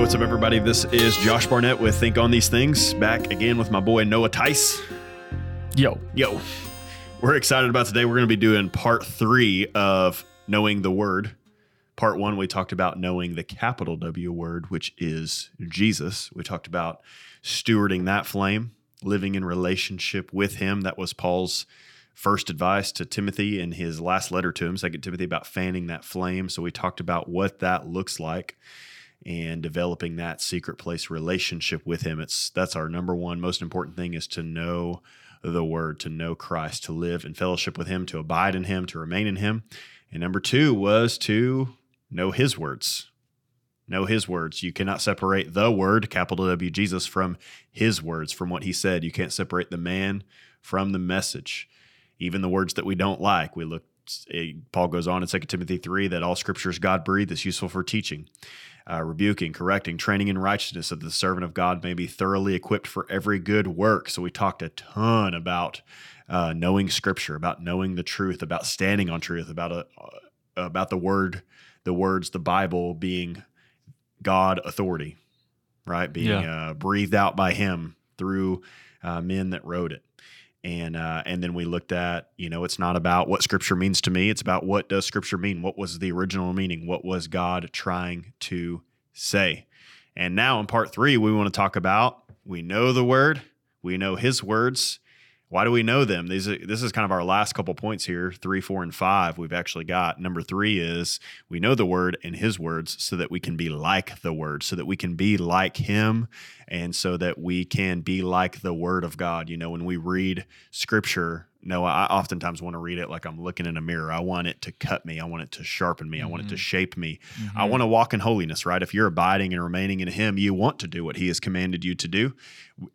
what's up, everybody? This is Josh Barnett with Think on These Things, back again with my boy Noah Tice. Yo. Yo, we're excited about today. We're going to be doing part three of Knowing the Word. Part one, we talked about knowing the capital W word, which is Jesus. We talked about stewarding that flame, living in relationship with Him. That was Paul's first advice to Timothy in his last letter to him, Second Timothy, about fanning that flame. So we talked about what that looks like and developing that secret place relationship with him. It's that's our number one most important thing is to know the word to know christ to live in fellowship with him to abide in him to remain in him. And number two was to know his words. Know his words. You cannot separate the word capital w jesus from his words from what he said. You can't separate the man from the message. Even the words that we don't like we look eh, Paul goes on in 2 Timothy 3 that all scripture is God breathed, is useful for teaching, uh, rebuking, correcting, training in righteousness, that the servant of God may be thoroughly equipped for every good work. So we talked a ton about uh, knowing Scripture, about knowing the truth, about standing on truth, about a, uh, about the word, the words, the Bible being God authority, right? Being Yeah. uh, breathed out by Him through uh, men that wrote it and uh, and then we looked at you know it's not about what scripture means to me it's about what does scripture mean? What was the original meaning? What was god trying to say? And now in part three we want to talk about we know the word we know his words why do we know them these are, this is kind of our last couple points here three four and five we've actually got number three is we know the word and his words so that we can be like the word so that we can be like him and so that we can be like the word of God. You know, when we read scripture, no, I oftentimes want to read it like I'm looking in a mirror. I want it to cut me. I want it to sharpen me. I want it to Mhm. shape me. I Mhm. want to walk in holiness, right? If you're abiding and remaining in Him, you want to do what He has commanded you to do.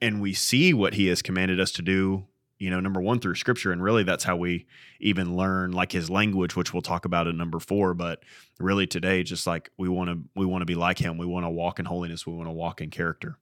And we see what He has commanded us to do, you know, number one, through Scripture. And really, that's how we even learn like His language, which we'll talk about in number four. But really, today, just like we want to, we want to be like Him. We want to walk in holiness. We want to walk in character.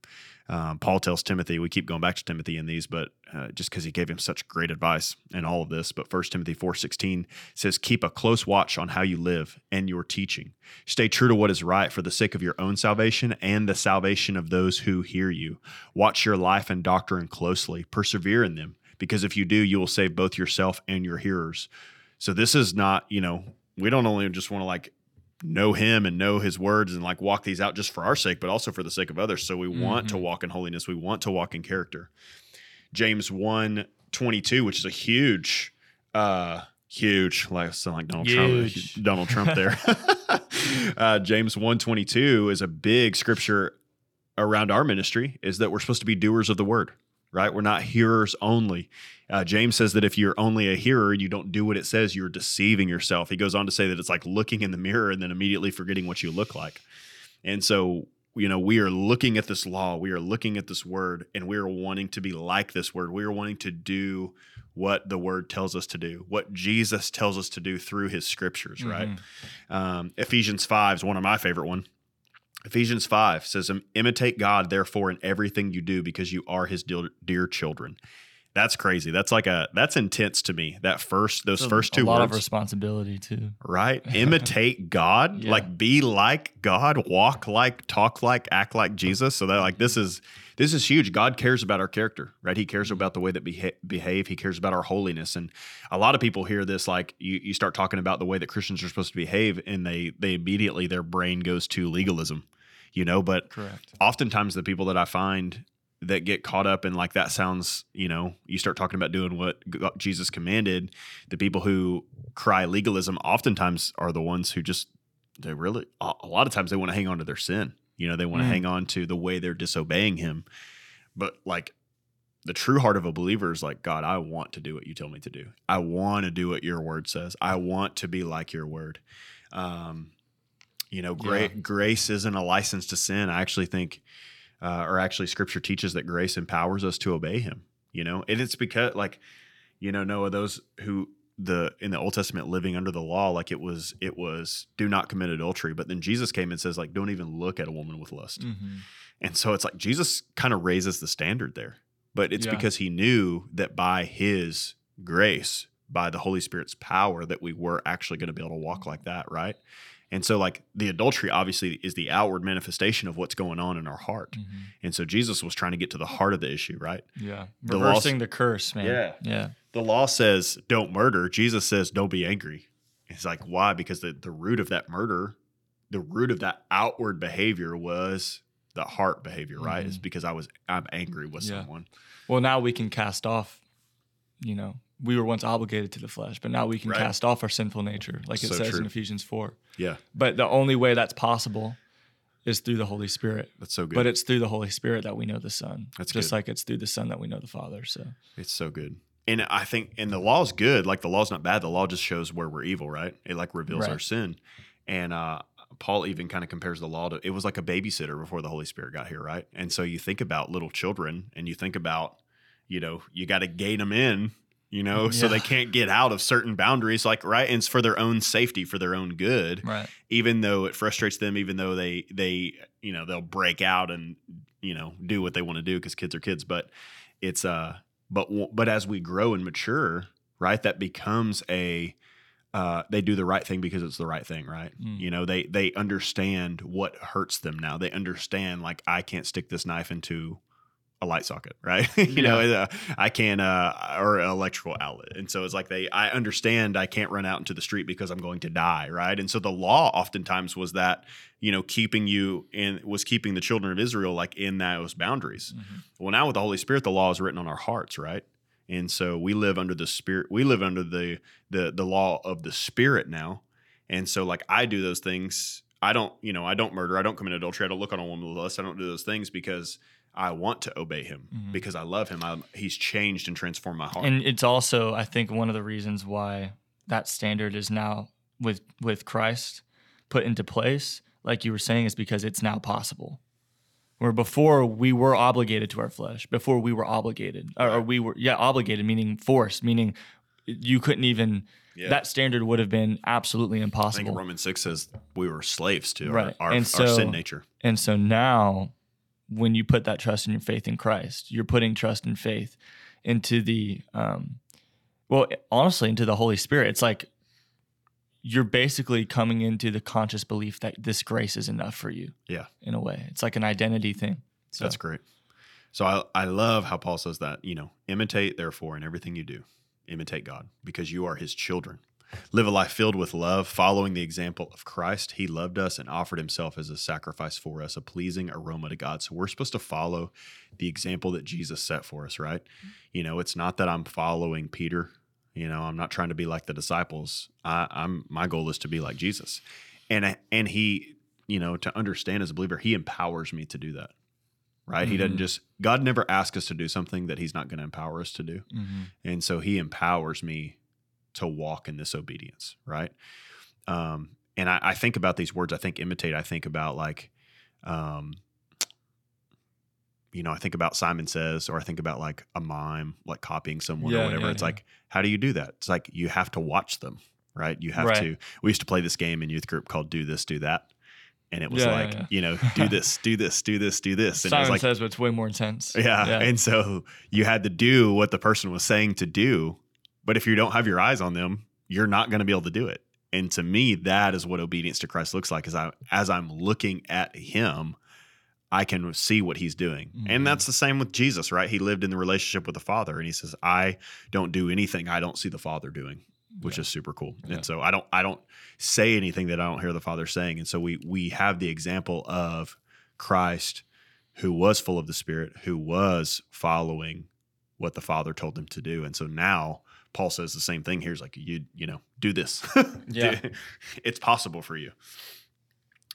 Um, Paul tells Timothy, we keep going back to Timothy in these, but uh, just because he gave him such great advice in all of this. But First Timothy four sixteen says, "Keep a close watch on how you live and your teaching. Stay true to what is right for the sake of your own salvation and the salvation of those who hear you. Watch your life and doctrine closely. Persevere in them, because if you do, you will save both yourself and your hearers." So this is not, you know, we don't only just want to like know him and know his words and like walk these out just for our sake, but also for the sake of others. So we want to Mhm. walk in holiness. We want to walk in character. James 1 22, which is a huge, uh, huge, like sound like Donald Huge. Trump, Donald Trump there. uh, James 1 22 is a big scripture around our ministry, is that we're supposed to be doers of the word, right? We're not hearers only. Uh, James says that if you're only a hearer and you don't do what it says, you're deceiving yourself. He goes on to say that it's like looking in the mirror and then immediately forgetting what you look like. And so, you know, we are looking at this law, we are looking at this word, and we are wanting to be like this word. We are wanting to do what the word tells us to do, what Jesus tells us to do through his scriptures, right? Mhm. Um, Ephesians 5 is one of my favorite one. Ephesians 5 says, imitate God, therefore, in everything you do, because you are his dear, children. That's crazy. That's like a, that's intense to me. That first, those It's a- first a two lot of responsibility too. right? Imitate God, Yeah. like be like God, walk like, talk like, act like Jesus. So that like, this is, this is huge. God cares about our character, right? He cares mm-hmm. about the way that we beha- behave. He cares about our holiness. And a lot of people hear this, like you, you start talking about the way that Christians are supposed to behave, and they they immediately their brain goes to legalism, you know. But Correct. oftentimes the people that I find that get caught up in like that sounds, you know, you start talking about doing what Jesus commanded. The people who cry legalism oftentimes are the ones who just they really a a lot of times they want to hang on to their sin. You know, they want to Mm. hang on to the way they're disobeying Him. But like the true heart of a believer is like, God, I want to do what you tell me to do. I want to do what your word says. I want to be like your word. Um, you know, gra- Yeah. grace isn't a license to sin. I actually think, uh, or actually, Scripture teaches that grace empowers us to obey Him. You know, and it's because, like, you know, Noah, those who the in the Old Testament living under the law, like it was, it was do not commit adultery. But then Jesus came and says, like, don't even look at a woman with lust. Mhm. And so it's like Jesus kind of raises the standard there. But it's Yeah. because he knew that by his grace, by the Holy Spirit's power that we were actually going to be able to walk like that, right? And so, like the adultery, obviously, is the outward manifestation of what's going on in our heart. Mhm. And so, Jesus was trying to get to the heart of the issue, right? Yeah. The law- Reversing the curse, man. Yeah. Yeah. The law says don't murder. Jesus says don't be angry. It's like why? Because the the root of that murder, the root of that outward behavior was the heart behavior, right? It's Mhm. because I was I'm angry with Yeah. someone. Well, now we can cast off, you know, we were once obligated to the flesh, but now we can Right. cast off our sinful nature, like it So says true. in Ephesians 4. Yeah, But the only way that's possible is through the Holy Spirit. that's so good. But it's through the Holy Spirit that we know the Son. That's just good. like it's through the Son that we know the Father. So It's so good. And I think, and the law is good. Like the law's not bad. The law just shows where we're evil, right? It like reveals Right. our sin. And uh, Paul even kind of compares the law to it was like a babysitter before the Holy Spirit got here, right? And so you think about little children and you think about, you know, you got to gate them in, you know, so they can't get out of certain boundaries, like, right? And it's for their own safety, for their own good right. even though it frustrates them, even though they they you know they'll break out and you know do what they want to do because kids are kids. But it's uh but but as we grow and mature, right, that becomes a uh, they do the right thing because it's the right thing, right? Mm. You know, they they understand what hurts them now. They understand like I can't stick this knife into a light socket, right? you know, uh, I can uh or an electrical outlet. And so it's like they I understand I can't run out into the street because I'm going to die, right? And so the law oftentimes was that, you know, keeping you in was keeping the children of Israel like in those boundaries. Mhm. Well, now with the Holy Spirit, the law is written on our hearts, right? And so we live under the spirit. We live under the the the law of the Spirit now. And so, like I do those things. I don't, you know, I don't murder. I don't commit adultery. I don't look on a woman with lust. I don't do those things because I want to obey Him Mhm. because I love Him. I, he's changed and transformed my heart. And it's also, I think, one of the reasons why that standard is now with with Christ put into place, like you were saying, is because it's now possible. Where before we were obligated to our flesh, before we were obligated, or, or we were yeah obligated, meaning forced, meaning you couldn't even yeah. that standard would have been absolutely I think impossible. Romans six says we were slaves to Right. our, our, And our sin nature. And so now, when you put that trust and your faith in Christ, you're putting trust and faith into the, um, well, honestly, into the Holy Spirit. It's like you're basically coming into the conscious belief that this grace is enough for you. Yeah. In a way, it's like an identity thing. So That's great. So I, I love how Paul says that, you know, imitate therefore in everything you do, imitate God because you are his children. Live a life filled with love, following the example of Christ. He loved us and offered himself as a sacrifice for us, a pleasing aroma to God. So we're supposed to follow the example that Jesus set for us, right? You know, it's not that I'm following Peter. You know, I'm not trying to be like the disciples. I, I'm my goal is to be like Jesus. And and he, you know, to understand as a believer, he empowers me to do that right? He doesn't Mhm. just God never asks us to do something that He's not going to empower us to do, Mhm. and so He empowers me to walk in this obedience, right? Um, and I, I think about these words. I think imitate. I think about like, um, you know, I think about Simon Says, or I think about like a mime, like copying someone Yeah, or whatever. yeah, it's yeah. like, how do you do that? It's like you have to watch them, right? You have Right. to. We used to play this game in youth group called Do This, Do That. And it was Yeah, yeah, like, yeah. you know, do this, do this, do this, do this. And it was Simon like, says, but it's way more intense. yeah. And so you had to do what the person was saying to do. But if you don't have your eyes on them, you're not going to be able to do it. And to me, that is what obedience to Christ looks like. As I as I'm looking at him, I can see what he's doing. Mhm. And that's the same with Jesus, right? He lived in the relationship with the Father and he says, I don't do anything I don't see the Father doing, which Yeah. is super cool. Yeah. And so I don't I don't say anything that I don't hear the Father saying. And so we we have the example of Christ who was full of the Spirit, who was following what the Father told him to do. And so now Paul says the same thing here. He's like, you, you know, do this. Yeah. it's possible for you.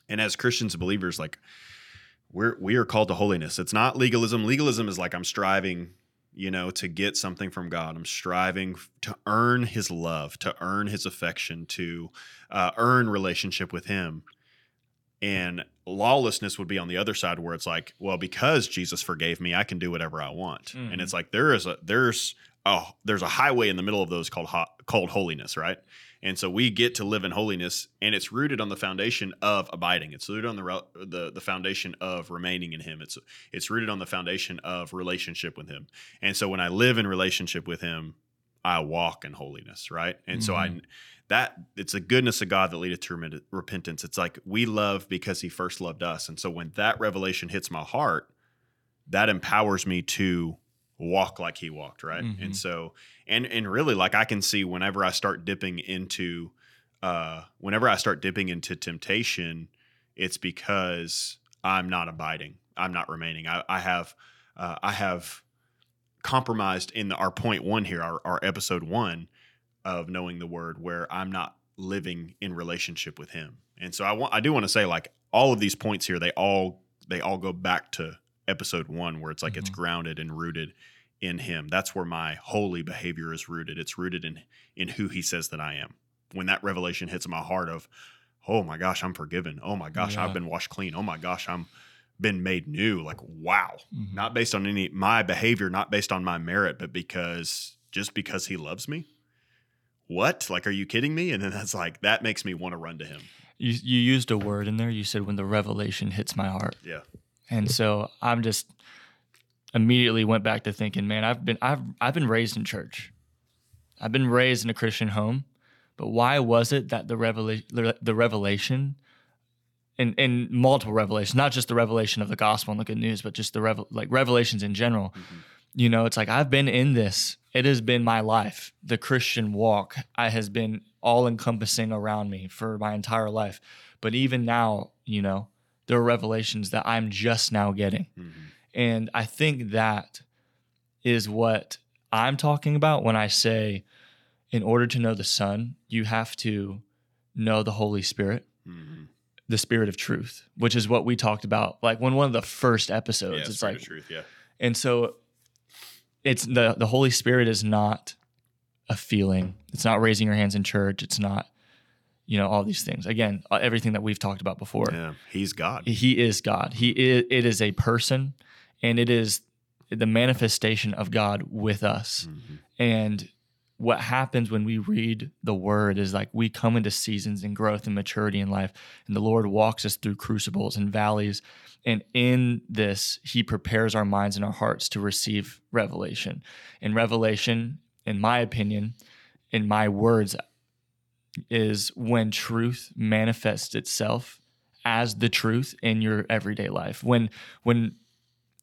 And as Christians and believers, like we're we are called to holiness. It's not legalism. Legalism is like I'm striving, you know, to get something from God. I'm striving to earn his love, to earn his affection, to uh, earn relationship with him. And lawlessness would be on the other side where it's like, well, because Jesus forgave me, I can do whatever I want. And Mhm. it's like there is a there's oh there's a highway in the middle of those called ho- called holiness, right? And so we get to live in holiness, and it's rooted on the foundation of abiding. It's rooted on the the the foundation of remaining in Him. It's it's rooted on the foundation of relationship with Him. And so when I live in relationship with Him, I walk in holiness, right? And so I Mhm. that it's the goodness of God that leadeth to repentance. It's like we love because He first loved us, and so when that revelation hits my heart, that empowers me to walk like He walked, right? Mhm. And so and and really, like I can see whenever I start dipping into, uh, whenever I start dipping into temptation, it's because I'm not abiding, I'm not remaining. I, I have, uh, I have compromised in the, our point one here, our, our episode one of knowing the word, where I'm not living in relationship with Him. And so I want, I do want to say, like all of these points here, they all they all go back to episode one, where it's like it's Mhm. grounded and rooted in Him. That's where my holy behavior is rooted. It's rooted in in who He says that I am. When that revelation hits my heart of, oh my gosh, I'm forgiven. Oh my gosh, Yeah. I've been washed clean. Oh my gosh, I'm been made new. Like wow, Mhm. not based on any my behavior, not based on my merit, but because just because He loves me. What? Like, are you kidding me? And then that's like that makes me want to run to Him. You you used a word in there. You said when the revelation hits my heart. Yeah. And so I'm just immediately went back to thinking, man, I've been I've I've been raised in church. I've been raised in a Christian home, but why was it that the revelation the revelation in in multiple revelations, not just the revelation of the gospel and the good news, but just the revel like revelations in general. Mhm. You know, it's like I've been in this. It has been my life. The Christian walk I has been all encompassing around me for my entire life. But even now, you know, there are revelations that I'm just now getting. Mhm. And I think that is what I'm talking about when I say, in order to know the Son, you have to know the Holy Spirit, Mhm. the Spirit of truth, which is what we talked about. Like when one of the first episodes, Yeah, it's like, truth. Yeah. and so it's the the Holy Spirit is not a feeling. It's not raising your hands in church. It's not, you know, all these things. Again, uh, everything that we've talked about before. Yeah. He's God. He is God. He is it is a person and it is the manifestation of God with us. Mhm. And what happens when we read the word is like we come into seasons and growth and maturity in life and the Lord walks us through crucibles and valleys and in this he prepares our minds and our hearts to receive revelation. And revelation in my opinion in my words is when truth manifests itself as the truth in your everyday life. When when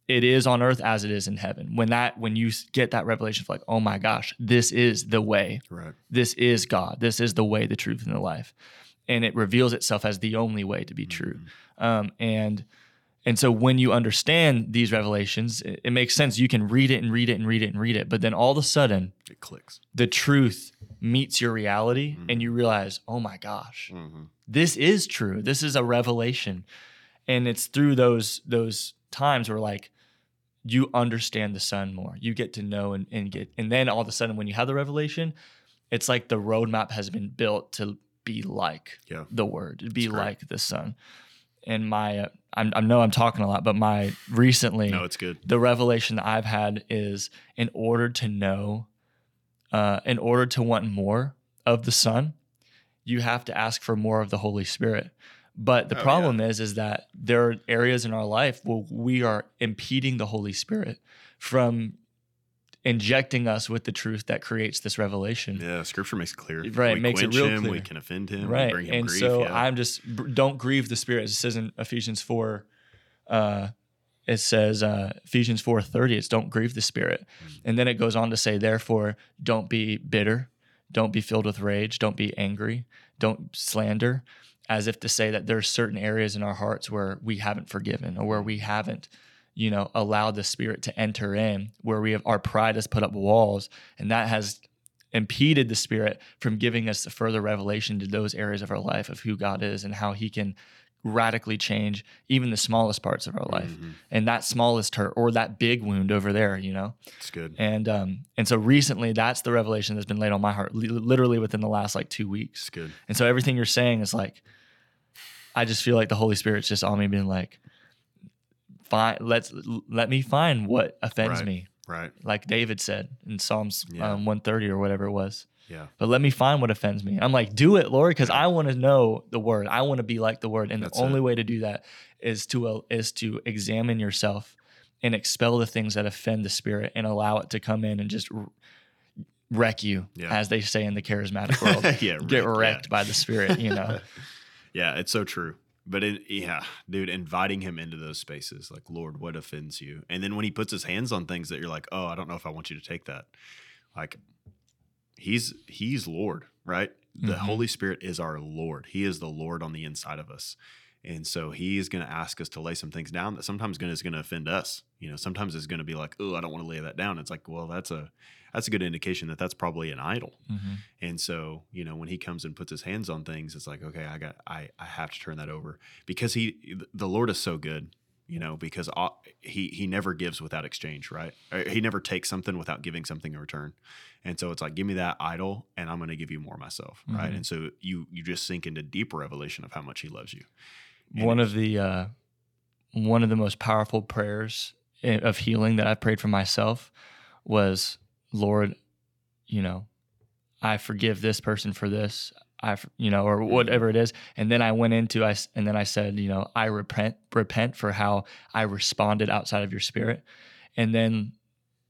it is on earth as it is in heaven. When that when you get that revelation of like oh my gosh this is the way. Right. this is god. This is the way the truth and the life. And it reveals itself as the only way to be true. Um, and and so when you understand these revelations it, it makes sense you can read it and read it and read it and read it but then all of a sudden It clicks. the truth meets your reality Mhm. and you realize oh my gosh Mhm. this is true this is a revelation and it's through those those times where like you understand the son more you get to know and, and get and then all of a sudden when you have the revelation it's like the roadmap has been built to be like Yeah. the word to be like the son and my uh, I'm, i know i'm talking a lot but my recently No, it's good. the revelation that I've had is in order to know, uh, in order to want more of the Son, you have to ask for more of the Holy Spirit. But the Oh, problem is, is that there are areas in our life where we are impeding the Holy Spirit from injecting us with the truth that creates this revelation. Yeah. Scripture makes it clear. Right, We makes it real him, We can offend him. We right bring him and grief. so yeah. i'm just don't grieve the spirit it says in ephesians 4 uh it says uh ephesians 4 30 it's don't grieve the spirit Mm. and then it goes on to say therefore don't be bitter don't be filled with rage don't be angry don't slander as if to say that there's certain areas in our hearts where we haven't forgiven or where we haven't you know allow the spirit to enter in where we have our pride has put up walls and that has impeded the spirit from giving us further revelation to those areas of our life of who God is and how he can radically change even the smallest parts of our life Mhm. and that smallest hurt or that big wound over there you know It's good. and um and so recently that's the revelation that's been laid on my heart li- literally within the last like 2 weeks It's good. and so everything you're saying is like I just feel like the Holy Spirit's just on me being like find let's let me find what offends Right. me Right. like David said in Psalms Yeah. um, 130 or whatever it was Yeah. but let me find what offends me. I'm like, do it, Lord, because Yeah. I want to know the word. I want to be like the word, and That's the only it. way to do that is to uh, is to examine yourself and expel the things that offend the spirit and allow it to come in and just r- wreck you, Yeah. as they say in the charismatic world. yeah, Get wrecked by the Spirit, you know. Yeah, it's so true. But it, yeah, dude, inviting him into those spaces, like, Lord, what offends you? And then when he puts his hands on things that you're like, oh, I don't know if I want you to take that. Like, he's he's Lord, right? The Mhm. Holy Spirit is our Lord. He is the Lord on the inside of us. And so he is going to ask us to lay some things down that sometimes gonna, is going to offend us. You know, sometimes it's going to be like, oh, I don't want to lay that down. It's like, well, that's a that's a good indication that that's probably an idol. Mhm. And so, you know, when he comes and puts his hands on things, it's like, okay, I got, I, I have to turn that over because he, the Lord is so good, you know, because all, he, he never gives without exchange, right? He never takes something without giving something in return. And so it's like, give me that idol and I'm going to give you more myself. Right. Mhm. And so you, you just sink into deeper revelation of how much he loves you. And one of the uh, one of the most powerful prayers of healing that I prayed for myself was, Lord, you know, I forgive this person for this. I, you know, or whatever it is, and then I went into I, and then I said, you know, I repent, repent for how I responded outside of your spirit, and then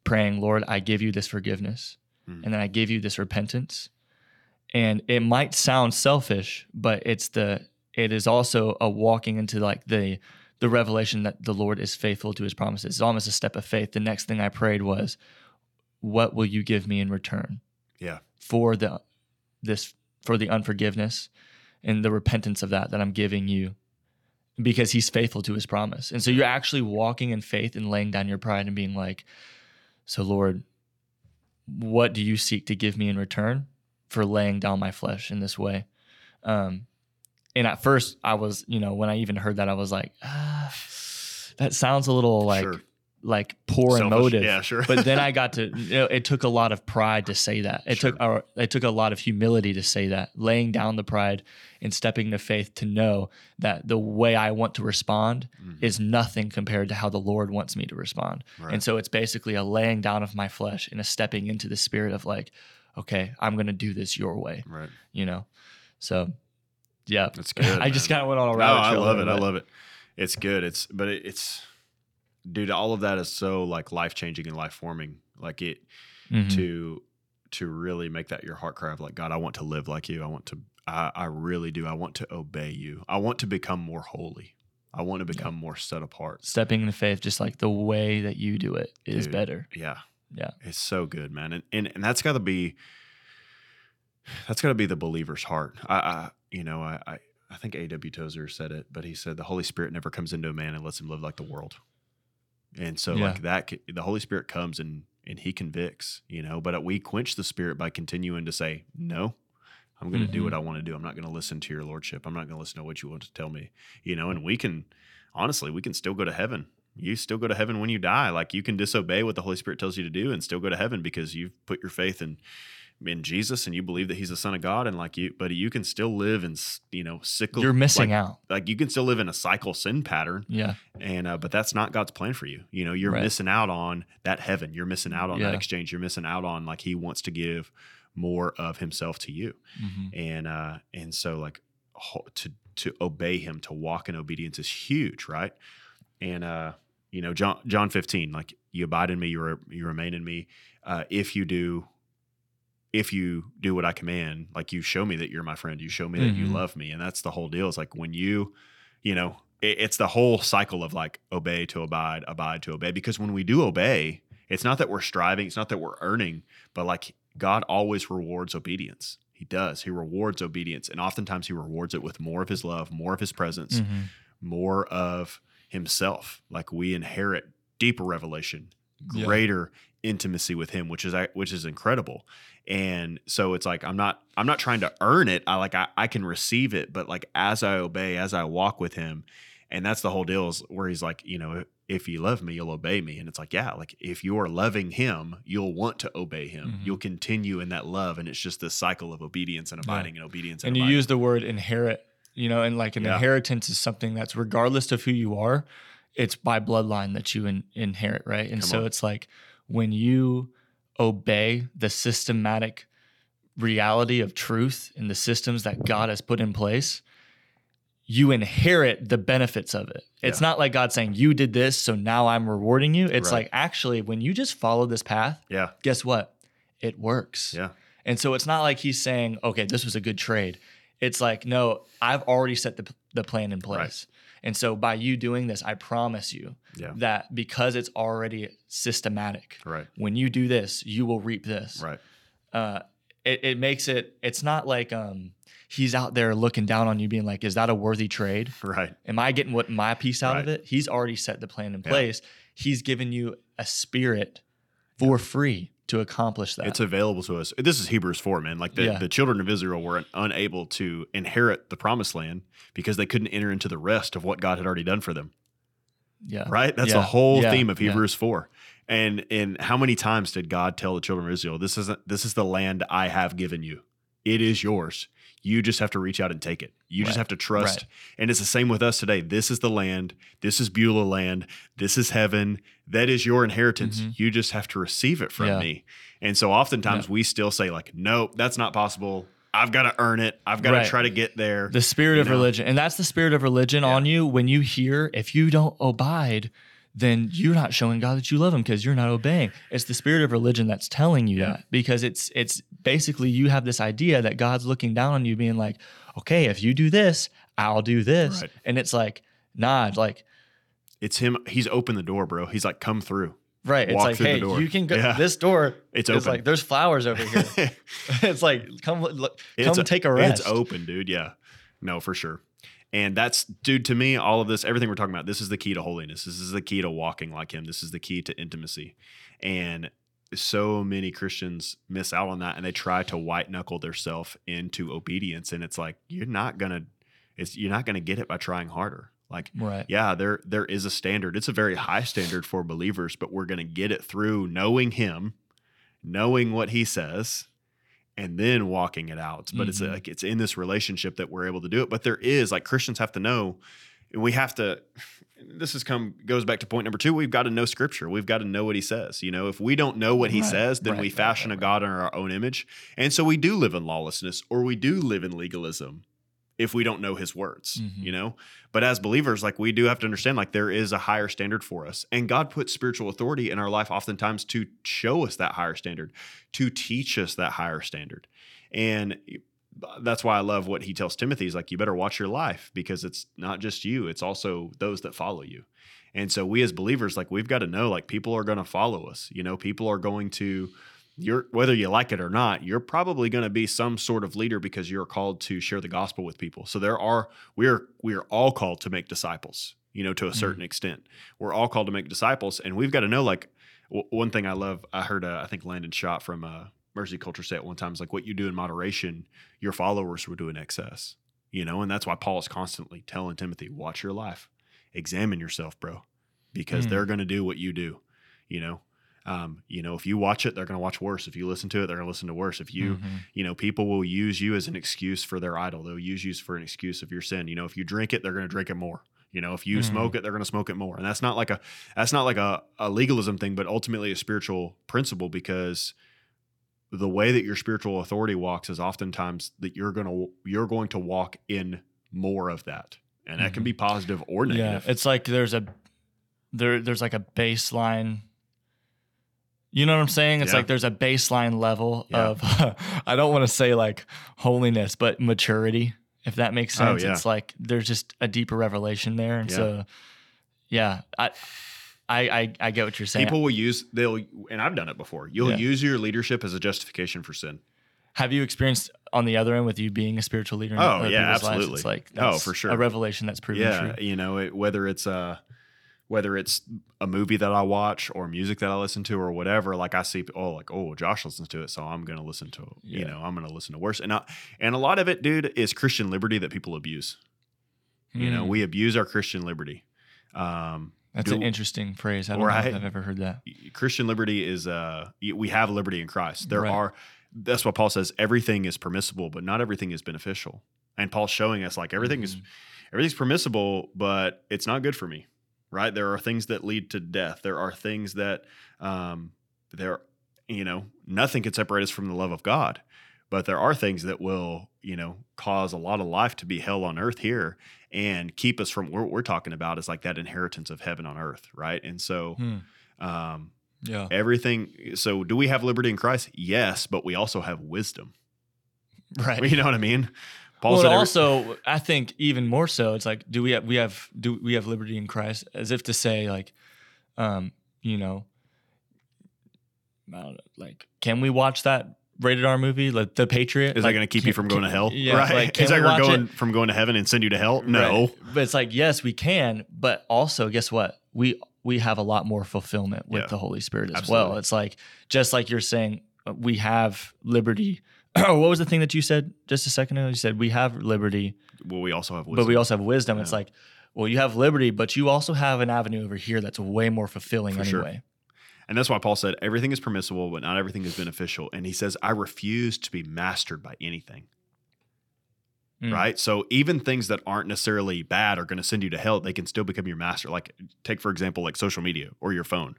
praying, Lord, I give you this forgiveness, Mm. and then I give you this repentance, and it might sound selfish, but it's the it is also a walking into like the the revelation that the Lord is faithful to his promises. It's almost a step of faith. The next thing I prayed was, what will you give me in return Yeah. for the this for the unforgiveness and the repentance of that that I'm giving you because he's faithful to his promise. And so you're actually walking in faith and laying down your pride and being like, so Lord, what do you seek to give me in return for laying down my flesh in this way? Um, and at first I was, you know, when I even heard that, I was like, ah, that sounds a little like Sure. Like poor Selfish. motive. Yeah, sure. but then I got to, you know, it took a lot of pride to say that. It Sure. took, or it took a lot of humility to say that, laying down the pride and stepping to faith to know that the way I want to respond Mhm. is nothing compared to how the Lord wants me to respond. Right. And so it's basically a laying down of my flesh and a stepping into the spirit of like, okay, I'm going to do this your way, right. you know? So, yeah. That's good. I just kind of went on a No, rabbit I love it. I love it. It's good. It's but it, it's dude, all of that is so like life changing and life forming. Like it Mhm. to to really make that your heart cry of like God, I want to live like you. I want to I, I really do. I want to obey you. I want to become more holy. I want to become more set apart. stepping into faith, just like the way that you do it is Dude. better. Yeah. Yeah. It's so good, man. And and, and that's gotta be that's gotta be the believer's heart. I, I you know, I, I I think A.W. Tozer said it, but he said the Holy Spirit never comes into a man and lets him live like the world. And so Yeah. like that the Holy Spirit comes and and he convicts, you know, but we quench the spirit by continuing to say, No, I'm gonna do Mhm. what I want to do. I'm not gonna listen to your lordship. I'm not gonna listen to what you want to tell me. You know, and we can honestly, we can still go to heaven. You still go to heaven when you die. Like you can disobey what the Holy Spirit tells you to do and still go to heaven because you've put your faith in in Jesus and you believe that He's the Son of God. And like you, but you can still live in you know cycle. You're missing like, out. Like you can still live in a cycle sin pattern, Yeah. and uh, but that's not God's plan for you. You know, you're Right. missing out on that heaven. You're missing out on that exchange. You're missing out on like He wants to give more of Himself to you Mhm. and uh and so like to to obey him to walk in obedience is huge right and uh you know john john 15 like you abide in me you, re- you remain in me uh if you do if you do what i command like you show me that you're my friend you show me that you Mhm. love me and that's the whole deal is like when you you know it, it's the whole cycle of like obey to abide abide to obey because when we do obey it's not that we're striving it's not that we're earning but like god always rewards obedience he does he rewards obedience and oftentimes he rewards it with more of his love more of his presence Mhm. more of himself like we inherit deeper revelation Yeah. greater intimacy with him which is which is incredible and so it's like i'm not i'm not trying to earn it i like i, I can receive it but like as i obey as i walk with him and that's the whole deal is where he's like you know if you love me you'll obey me and it's like yeah like if you're loving him you'll want to obey him Mhm. you'll continue in that love and it's just this cycle of obedience and Yeah. abiding and obedience and, And you abiding. use the word inherit, you know, and like an Yeah. inheritance is something that's regardless of who you are, it's by bloodline that you in, inherit, right? And Come so on. it's like when you obey the systematic reality of truth and the systems that God has put in place, you inherit the benefits of it. It's Yeah. not like God saying, You did this, so now I'm rewarding you. It's Right. like, actually, when you just follow this path, yeah guess what? it works. Yeah. And so it's not like he's saying, okay, this was a good trade. It's like, no, I've already set the, the plan in place. And so by you doing this, I promise you Yeah. that because it's already systematic, Right. when you do this, you will reap this. Right. Uh, it, it makes it, it's not like um, he's out there looking down on you, being like, is that a worthy trade? Right. Am I getting what my piece out of Right. it? He's already set the plan in Yeah. place. He's given you a spirit for free to accomplish that. It's available to us. This is Hebrews 4, man. Like the, Yeah. the children of Israel were unable to inherit the promised land because they couldn't enter into the rest of what God had already done for them. yeah. Right? That's Yeah. the whole Yeah. theme of. Hebrews 4. And and how many times did God tell the children of Israel, this isn't this is the land I have given you. It is yours. You just have to reach out and take it. You just have to trust. Right. And it's the same with us today. This is the land. This is Beulah land. This is heaven. That is your inheritance. Mhm. You just have to receive it from Yeah. me. And so oftentimes we still say, like, nope, that's not possible. I've got to earn it. I've got to try to get there. The spirit of know? religion. And that's the spirit of religion Yeah. on you when you hear, if you don't abide, then you're not showing God that you love him because you're not obeying. It's the spirit of religion that's telling you Yeah. that because it's it's basically you have this idea that God's looking down on you being like, "Okay, if you do this, I'll do this." Right. And it's like, "Nah, like it's him. He's opened the door, bro. He's like, come through. right, it's like, "Hey, you can go Yeah. this door It's open. like there's flowers over here." it's like, "Come look, come It's take a rest." It's open, dude. Yeah. No, for sure. And that's, dude, to me, all of this, everything we're talking about, this is the key to holiness. This is the key to walking like him. This is the key to intimacy. And so many Christians miss out on that and they try to white knuckle themselves into obedience. And it's like, you're not going to, it's, you're not going to get it by trying harder. Like, Right. yeah, there there is a standard. It's a very high standard for believers, but we're going to get it through knowing him, knowing what he says, and then walking it out. But it's Mhm. like it's in this relationship that we're able to do it. But there is like Christians have to know, and we have to. This has come goes back to point number two. We've got to know Scripture. We've got to know what He says. You know, if we don't know what He Right, says, then right, we fashion right, a God in our own image, and so we do live in lawlessness, or we do live in legalism if we don't know his words, Mhm. you know? But as believers, like we do have to understand, like there is a higher standard for us. And God puts spiritual authority in our life oftentimes to show us that higher standard, to teach us that higher standard. And that's why I love what he tells Timothy. He's like, you better watch your life because it's not just you, it's also those that follow you. And so we as believers, like we've got to know, like people are going to follow us. You know, people are going to you're whether you like it or not, you're probably going to be some sort of leader because you're called to share the gospel with people. So there are we're we are all called to make disciples, you know, to a certain extent. We're all called to make disciples, and we've got to know. Like w- one thing I love, I heard uh, I think Landon Schott from uh, Mercy Culture say it one time is like what you do in moderation, your followers will do in excess. You know, and that's why Paul is constantly telling Timothy, watch your life, examine yourself, bro, because Mm. they're going to do what you do. You know, um, you know, if you watch it, they're going to watch worse. If you listen to it, they're going to listen to worse. If you, Mhm. you know, people will use you as an excuse for their idol. They'll use you for an excuse of your sin. You know, if you drink it, they're going to drink it more. You know, if you Mhm. smoke it, they're going to smoke it more. And that's not like a that's not like a, a legalism thing, but ultimately a spiritual principle because the way that your spiritual authority walks is oftentimes that you're going to you're going to walk in more of that. And that can Mhm. be positive or negative. Yeah, it's like there's a there there's like a baseline. You know what I'm saying? It's Yeah. like there's a baseline level Yeah. of I don't want to say like holiness, but maturity, if that makes Oh, sense. yeah. It's like there's just a deeper revelation there. And so yeah, I I I, I get what you're saying. People will use they'll and I've done it before. You'll use your leadership as a justification for sin. Have you experienced on the other end with you being a spiritual leader? in Oh, yeah, people's lives? absolutely. It's like Oh, for sure. a revelation that's proven yeah, true. you know, it, whether it's uh whether it's a movie that I watch or music that I listen to or whatever, like I see, oh, like oh, Josh listens to it, so I'm gonna listen to, you Yeah. know, I'm gonna listen to worse. And I, and a lot of it, dude, is Christian liberty that people abuse. You know, Mm. we abuse our Christian liberty. Um, that's do- an interesting phrase. I don't know Right. if I've ever heard that. Christian liberty is uh we have liberty in Christ. There Right. are that's what Paul says everything is permissible, but not everything is beneficial. And Paul's showing us like everything is Mhm. everything's permissible, but it's not good for me. Right? There are things that lead to death. There are things that um there you know, nothing can separate us from the love of God. But there are things that will, you know, cause a lot of life to be hell on earth here and keep us from what we're talking about is like that inheritance of heaven on earth, right? And so Hmm. um Yeah. Everything. So, do we have liberty in Christ? Yes, but we also have wisdom. Right. You know what I mean? Paul well, also, I think even more so, it's like, do we have we have do we have liberty in Christ? As if to say, like, um, you know, I don't know, like, can we watch that rated R movie, like The Patriot? is like, that going to keep you from going to hell? Yeah, right. like, can is that we're going it? from going to heaven and send you to hell? No. Right. But it's like, yes, we can, but also, guess what? We we have a lot more fulfillment with Yeah. the Holy Spirit as Absolutely. well. It's like just like you're saying, uh, we have liberty. what was the thing that you said just a second ago? You said we have liberty, Well, we also have wisdom. but we also have wisdom. It's like, well, you have liberty, but you also have an avenue over here that's way more fulfilling For sure. And that's why Paul said everything is permissible, but not everything is beneficial. And he says, I refuse to be mastered by anything. Mm. Right. So even things that aren't necessarily bad are going to send you to hell, they can still become your master. Like, take, for example, like social media or your phone.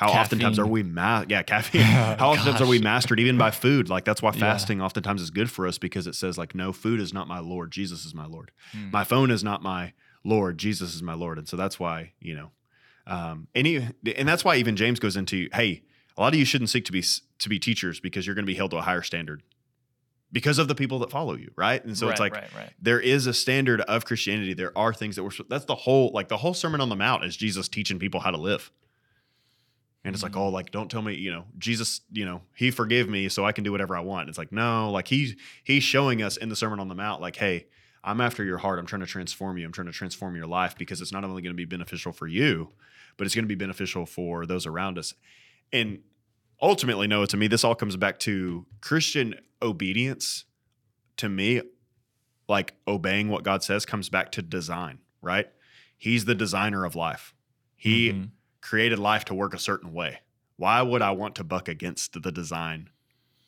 How oftentimes are we ma- yeah, caffeine. How oftentimes are we mastered even by food? Like that's why Yeah. fasting oftentimes is good for us because it says like no food is not my lord, Jesus is my lord. Mm. My phone is not my lord, Jesus is my lord. And so that's why, you know, um, and, and that's why even James goes into, hey, a lot of you shouldn't seek to be to be teachers because you're going to be held to a higher standard because of the people that follow you, right? And so it's like right, right. there is a standard of Christianity. There are things that we're that's the whole like the whole Sermon on the Mount is Jesus teaching people how to live. And it's like, Mhm. oh, like don't tell me, you know, Jesus, you know, he forgave me so I can do whatever I want. It's like, no, like he he's showing us in the Sermon on the Mount, like, hey, I'm after your heart. I'm trying to transform you. I'm trying to transform your life because it's not only going to be beneficial for you, but it's going to be beneficial for those around us. And ultimately, no to me, this all comes back to Christian obedience. To me, like obeying what God says comes back to design, right? He's the designer of life. He Mhm. Created life to work a certain way. Why would I want to buck against the design?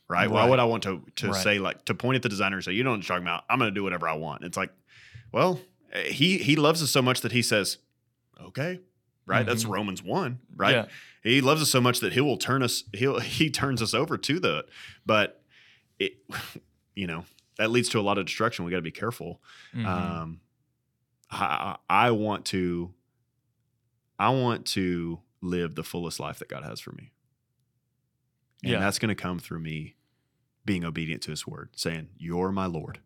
Right? Why would I want to to Right. say like to point at the designer and say, you know what I'm talking about? I'm gonna do whatever I want. It's like, well, eh, he he loves us so much that he says, Okay, right? That's Mhm. Romans one, right? Yeah. He loves us so much that he will turn us, he'll he turns us over to the but it you know, that leads to a lot of destruction. We gotta be careful Mhm. um, I I want to I want to live the fullest life that God has for me. And Yeah. that's going to come through me being obedient to his word, saying, You're my Lord.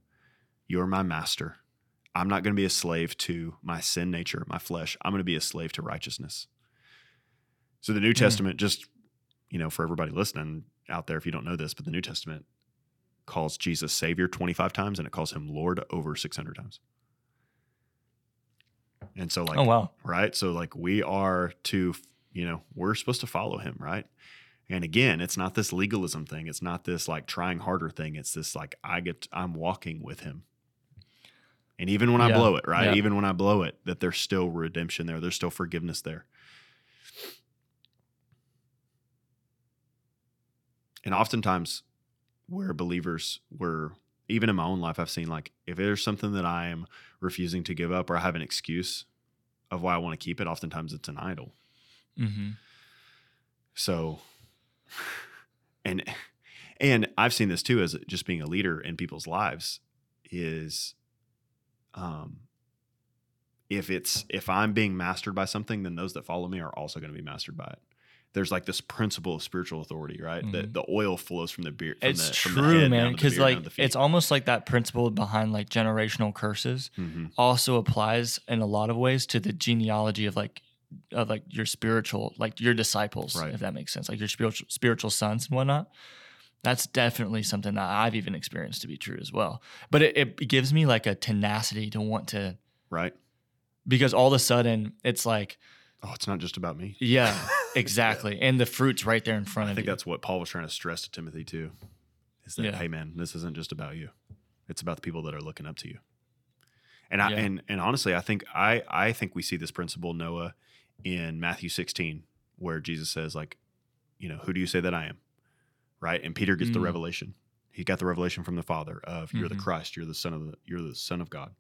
You're my master. I'm not going to be a slave to my sin nature, my flesh. I'm going to be a slave to righteousness. So the New hmm. Testament, just, you know, for everybody listening out there, if you don't know this, but the New Testament calls Jesus Savior 25 times and it calls him Lord over 600 times. And so, like, oh wow. right? So, like, we are to, you know, we're supposed to follow him, right? And again, it's not this legalism thing. It's not this like trying harder thing. It's this like, I get, I'm walking with him. And even when I blow it, right? yeah. Even when I blow it, that there's still redemption there, there's still forgiveness there. And oftentimes, where believers were, even in my own life, I've seen like if there's something that I am refusing to give up or I have an excuse of why I want to keep it, oftentimes it's an idol. hmm So, and and I've seen this too as just being a leader in people's lives is, um, if it's if I'm being mastered by something, then those that follow me are also going to be mastered by it. There's like this principle of spiritual authority, right? That Mhm. the oil flows from the beard. From It's the, true, head man. down to the Because like to the feet. it's almost like that principle behind like generational curses Mhm. also applies in a lot of ways to the genealogy of like of like your spiritual like your disciples, Right. if that makes sense, like your spiritual spiritual sons and whatnot. That's definitely something that I've even experienced to be true as well. But it, it gives me like a tenacity to want to right. because all of a sudden it's like, Oh, it's not just about me. yeah, exactly. And the fruit's right there in front I of you. I think that's what Paul was trying to stress to Timothy too. Is that Yeah. hey man, this isn't just about you. It's about the people that are looking up to you. And I Yeah. and and honestly, I think I I think we see this principle Noah in Matthew 16 where Jesus says like, you know, who do you say that I am? Right? And Peter gets the Mm. revelation. He got the revelation from the Father of you're the Mhm. Christ, you're the son of the you're the son of God.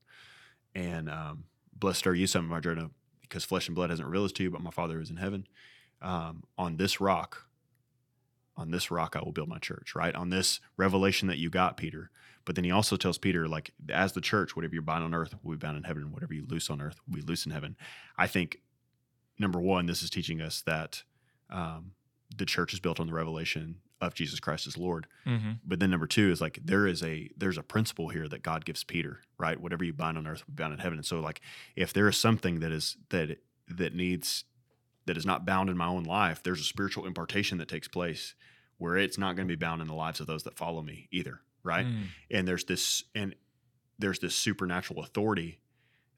And um blessed are you son of my journey because flesh and blood hasn't revealed to you, but my Father is in heaven. Um, on this rock, on this rock I will build my church, right? On this revelation that you got, Peter. But then he also tells Peter, like, as the church, whatever you bind on earth will be bound in heaven, and whatever you loose on earth will be loose in heaven. I think, number one, this is teaching us that um, the church is built on the revelation of Jesus Christ as Lord. Mm-hmm. But then number two is like there is a there's a principle here that God gives Peter, right? Whatever you bind on earth will be bound in heaven. And so like if there is something that is that that needs that is not bound in my own life, there's a spiritual impartation that takes place where it's not going to be bound in the lives of those that follow me either, right? Mm. And there's this and there's this supernatural authority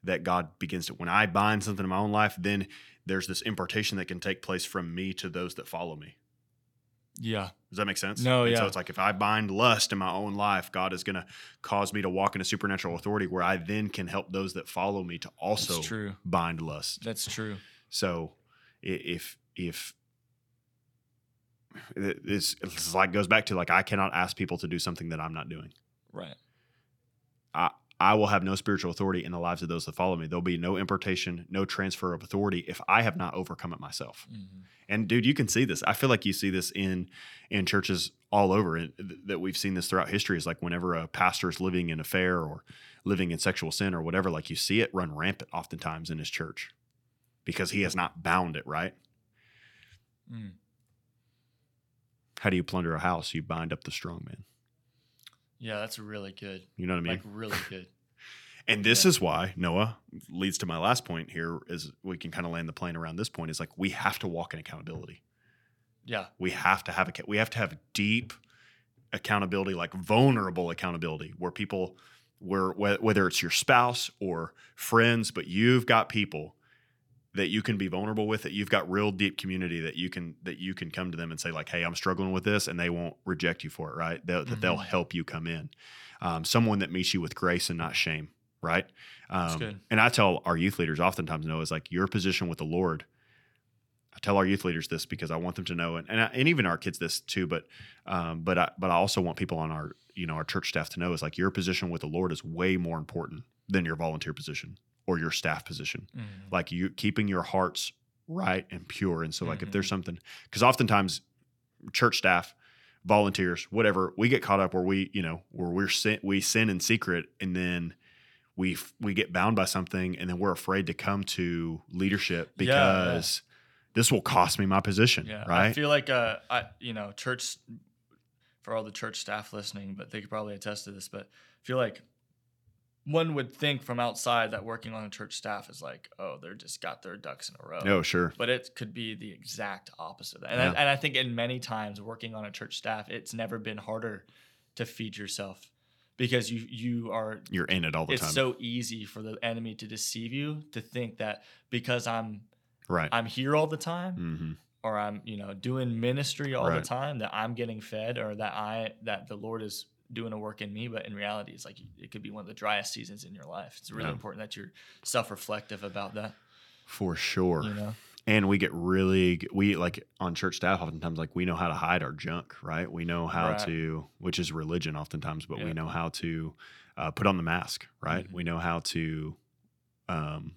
that God begins to when I bind something in my own life, then there's this impartation that can take place from me to those that follow me. Yeah. Does that make sense? No, And yeah. So it's like if I bind lust in my own life, God is going to cause me to walk in a supernatural authority where I then can help those that follow me to also That's true. bind lust. That's true. So if if this it's like goes back to like I cannot ask people to do something that I'm not doing. Right. I will have no spiritual authority in the lives of those that follow me. There'll be no impartation, no transfer of authority if I have not overcome it myself. Mm-hmm. And dude, you can see this. I feel like you see this in in churches all over and th- that we've seen this throughout history is like whenever a pastor is living in affair or living in sexual sin or whatever, like you see it run rampant oftentimes in his church because he has not bound it, right? Mm. How do you plunder a house? You bind up the strong man. Yeah, that's really good. You know what I mean? Like really good. And this Yeah. is why Noah leads to my last point here is we can kind of land the plane around this point is like we have to walk in accountability. Yeah. We have to have a we have to have deep accountability, like vulnerable accountability, where people where whe- whether it's your spouse or friends, but you've got people that you can be vulnerable with that you've got real deep community that you can that you can come to them and say like hey i'm struggling with this and they won't reject you for it right? They'll, that they'll Mhm. help you come in. Um, someone that meets you with grace and not shame right? Um, and i tell our youth leaders oftentimes know is like your position with the lord i tell our youth leaders this because i want them to know and, and, I, and even our kids this too but um, but I, but i also want people on our you know our church staff to know is like your position with the lord is way more important than your volunteer position or your staff position Mhm. like you keeping your hearts right and pure and so like if Mhm. there's something because oftentimes church staff volunteers whatever we get caught up where we you know where we're sin, we sin in secret and then we f- we get bound by something and then we're afraid to come to leadership Yeah, yeah. because this will cost me my position Yeah. right? I feel like uh I you know, church for all the church staff listening, but they could probably attest to this, but I feel like one would think from outside that working on a church staff is like, oh, they're just got their ducks in a row. No, sure But it could be the exact opposite. And, Yeah. I, and I think in many times working on a church staff, it's never been harder to feed yourself because you you are you're in it all the it's time It's so easy for the enemy to deceive you to think that because I'm right I'm here all the time hmm or I'm, you know, doing ministry all Right. the time that I'm getting fed or that I that the Lord is doing a work in me, but in reality it's like it could be one of the driest seasons in your life. It's really Yeah. important that you're self-reflective about that, for sure you know. and we get really we like on church staff oftentimes like we know how to hide our junk right we know how Right. to which is religion oftentimes but we know how to uh, put on the mask right Mhm. we know how to um,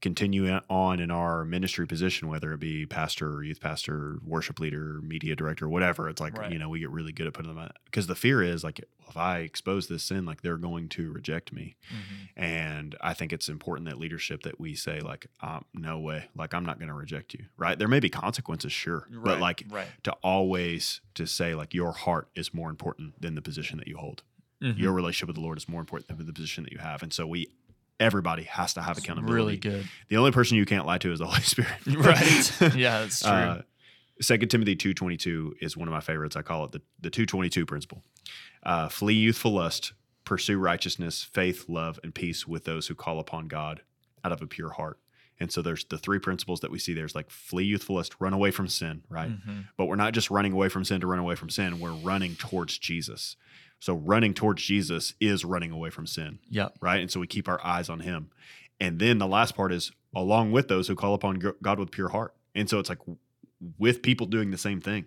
continue on in our ministry position whether it be pastor or youth pastor worship leader media director whatever it's like Right. you know we get really good at putting them because the fear is like if i expose this sin like they're going to reject me Mm-hmm. and I think it's important that leadership that we say like, um, no way, like I'm not going to reject you, right? There may be consequences, sure, but like right. to always to say like your heart is more important than the position that you hold. Mhm. Your relationship with the Lord is more important than the position that you have, and so we, everybody has to have It's accountability. really good. The only person you can't lie to is the Holy Spirit, right. Yeah, that's true. Uh, Second Timothy two twenty two is one of my favorites. I call it the the two twenty two principle. Uh, Flee youthful lust, pursue righteousness, faith, love, and peace with those who call upon God out of a pure heart. And so there's the three principles that we see. There's like flee youthful lust, run away from sin, right? Mhm. But we're not just running away from sin to run away from sin. We're running towards Jesus. So running towards Jesus is running away from sin Yeah. right? And so we keep our eyes on Him. And then the last part is along with those who call upon God with pure heart. And so it's like with people doing the same thing.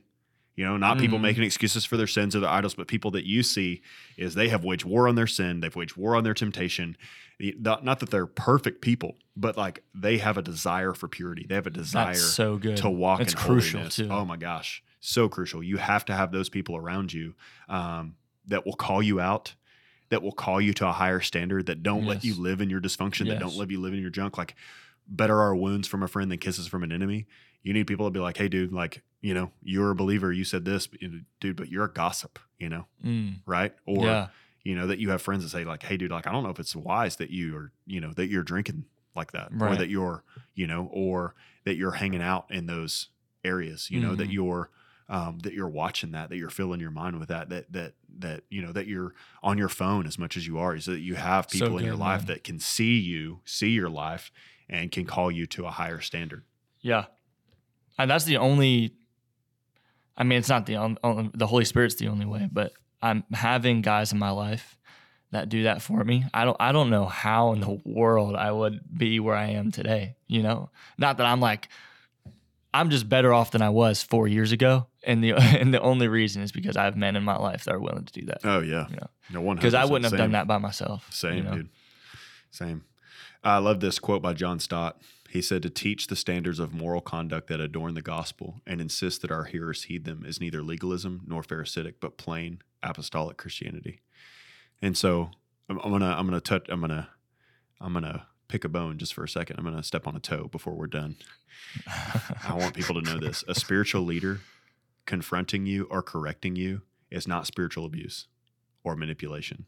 You know, not people Mhm. making excuses for their sins or their idols, but people that you see is they have waged war on their sin, they've waged war on their temptation. Not not that they're perfect people, but like they have a desire for purity. They have a desire That's so good. to walk It's in crucial holiness. too. Oh my gosh, so crucial. You have to have those people around you um, that will call you out, that will call you to a higher standard, that don't let you live in your dysfunction, that don't let you live in your junk. Like better our wounds from a friend than kisses from an enemy. You need people to be like, hey, dude, like, you know, you're a believer. You said this, dude, but you're a gossip, you know, Mm. right? Or, yeah. you know, that you have friends that say, like, hey, dude, like, I don't know if it's wise that you are, you know, that you're drinking like that, or that you're, you know, or that you're hanging out in those areas, you know, that Mhm. you're, um, that you're watching that, that you're filling your mind with that, that, that, that, you know, that you're on your phone as much as you are, is that you have So people in your life man. that can see you, see your life, and can call you to a higher standard. Yeah. And that's the only, I mean, it's not the only, the Holy Spirit's the only way, but I'm having guys in my life that do that for me. I don't, I don't know how in the world I would be where I am today, you know? Not that I'm like, I'm just better off than I was four years ago. And the, and the only reason is because I have men in my life that are willing to do that. Oh yeah, Yeah. no one Because I wouldn't have done that by myself. Same, you know? dude. Same. I love this quote by John Stott. He said, To teach the standards of moral conduct that adorn the gospel and insist that our hearers heed them is neither legalism nor Pharisaic, but plain apostolic Christianity. And so I'm, I'm gonna I'm gonna touch I'm gonna I'm gonna pick a bone just for a second. I'm gonna step on a toe before we're done. I want people to know this. A spiritual leader confronting you or correcting you is not spiritual abuse or manipulation.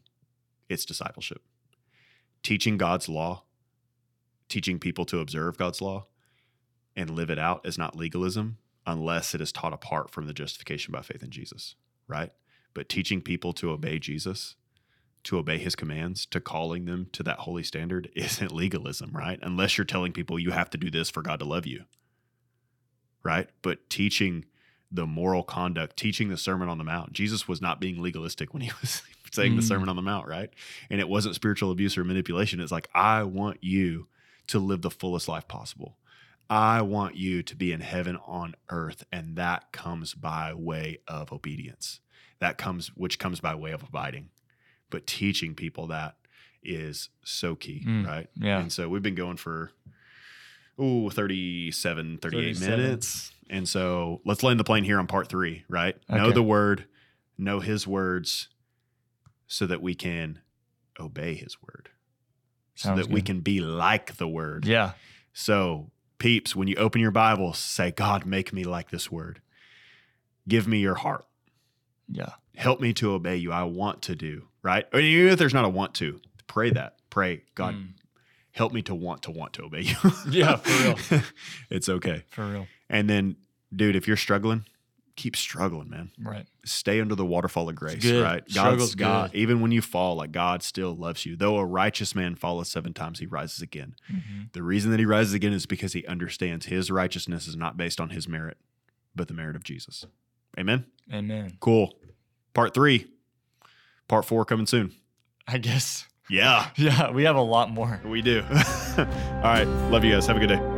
It's discipleship. Teaching God's law, teaching people to observe God's law and live it out is not legalism unless it is taught apart from the justification by faith in Jesus, right? But teaching people to obey Jesus, to obey his commands, to calling them to that holy standard isn't legalism, right? Unless you're telling people you have to do this for God to love you, right? But teaching the moral conduct, teaching the Sermon on the Mount. Jesus was not being legalistic when he was saying the Mm. Sermon on the Mount, right? And it wasn't spiritual abuse or manipulation. It's like, I want you to live the fullest life possible. I want you to be in heaven on earth. And that comes by way of obedience. That comes, which comes by way of abiding. But teaching people that is so key, Mm, right? yeah. And so we've been going for, ooh, 37, 38 37. minutes. And so let's land the plane here on part three, right? Know the word, know his words, so that we can obey his word, so Sounds that we can be like the word. Yeah. So, peeps, when you open your Bible, say, God, make me like this word. Give me your heart. Yeah. Help me to obey you. I want to do, right? Or even if there's not a want to, pray that. Pray, God, Mm. help me to want to want to obey you. Yeah, for real. it's okay. For real. And then, dude, if you're struggling, keep struggling, man. Right. Stay under the waterfall of grace, right? Struggle's God, good. even when you fall, like God still loves you. Though a righteous man falleth seven times, he rises again. Mhm. The reason that he rises again is because he understands his righteousness is not based on his merit, but the merit of Jesus. Amen. Amen. Cool. Part three. Part four coming soon. I guess. Yeah, Yeah, we have a lot more. we do. All right. Love you guys. Have a good day.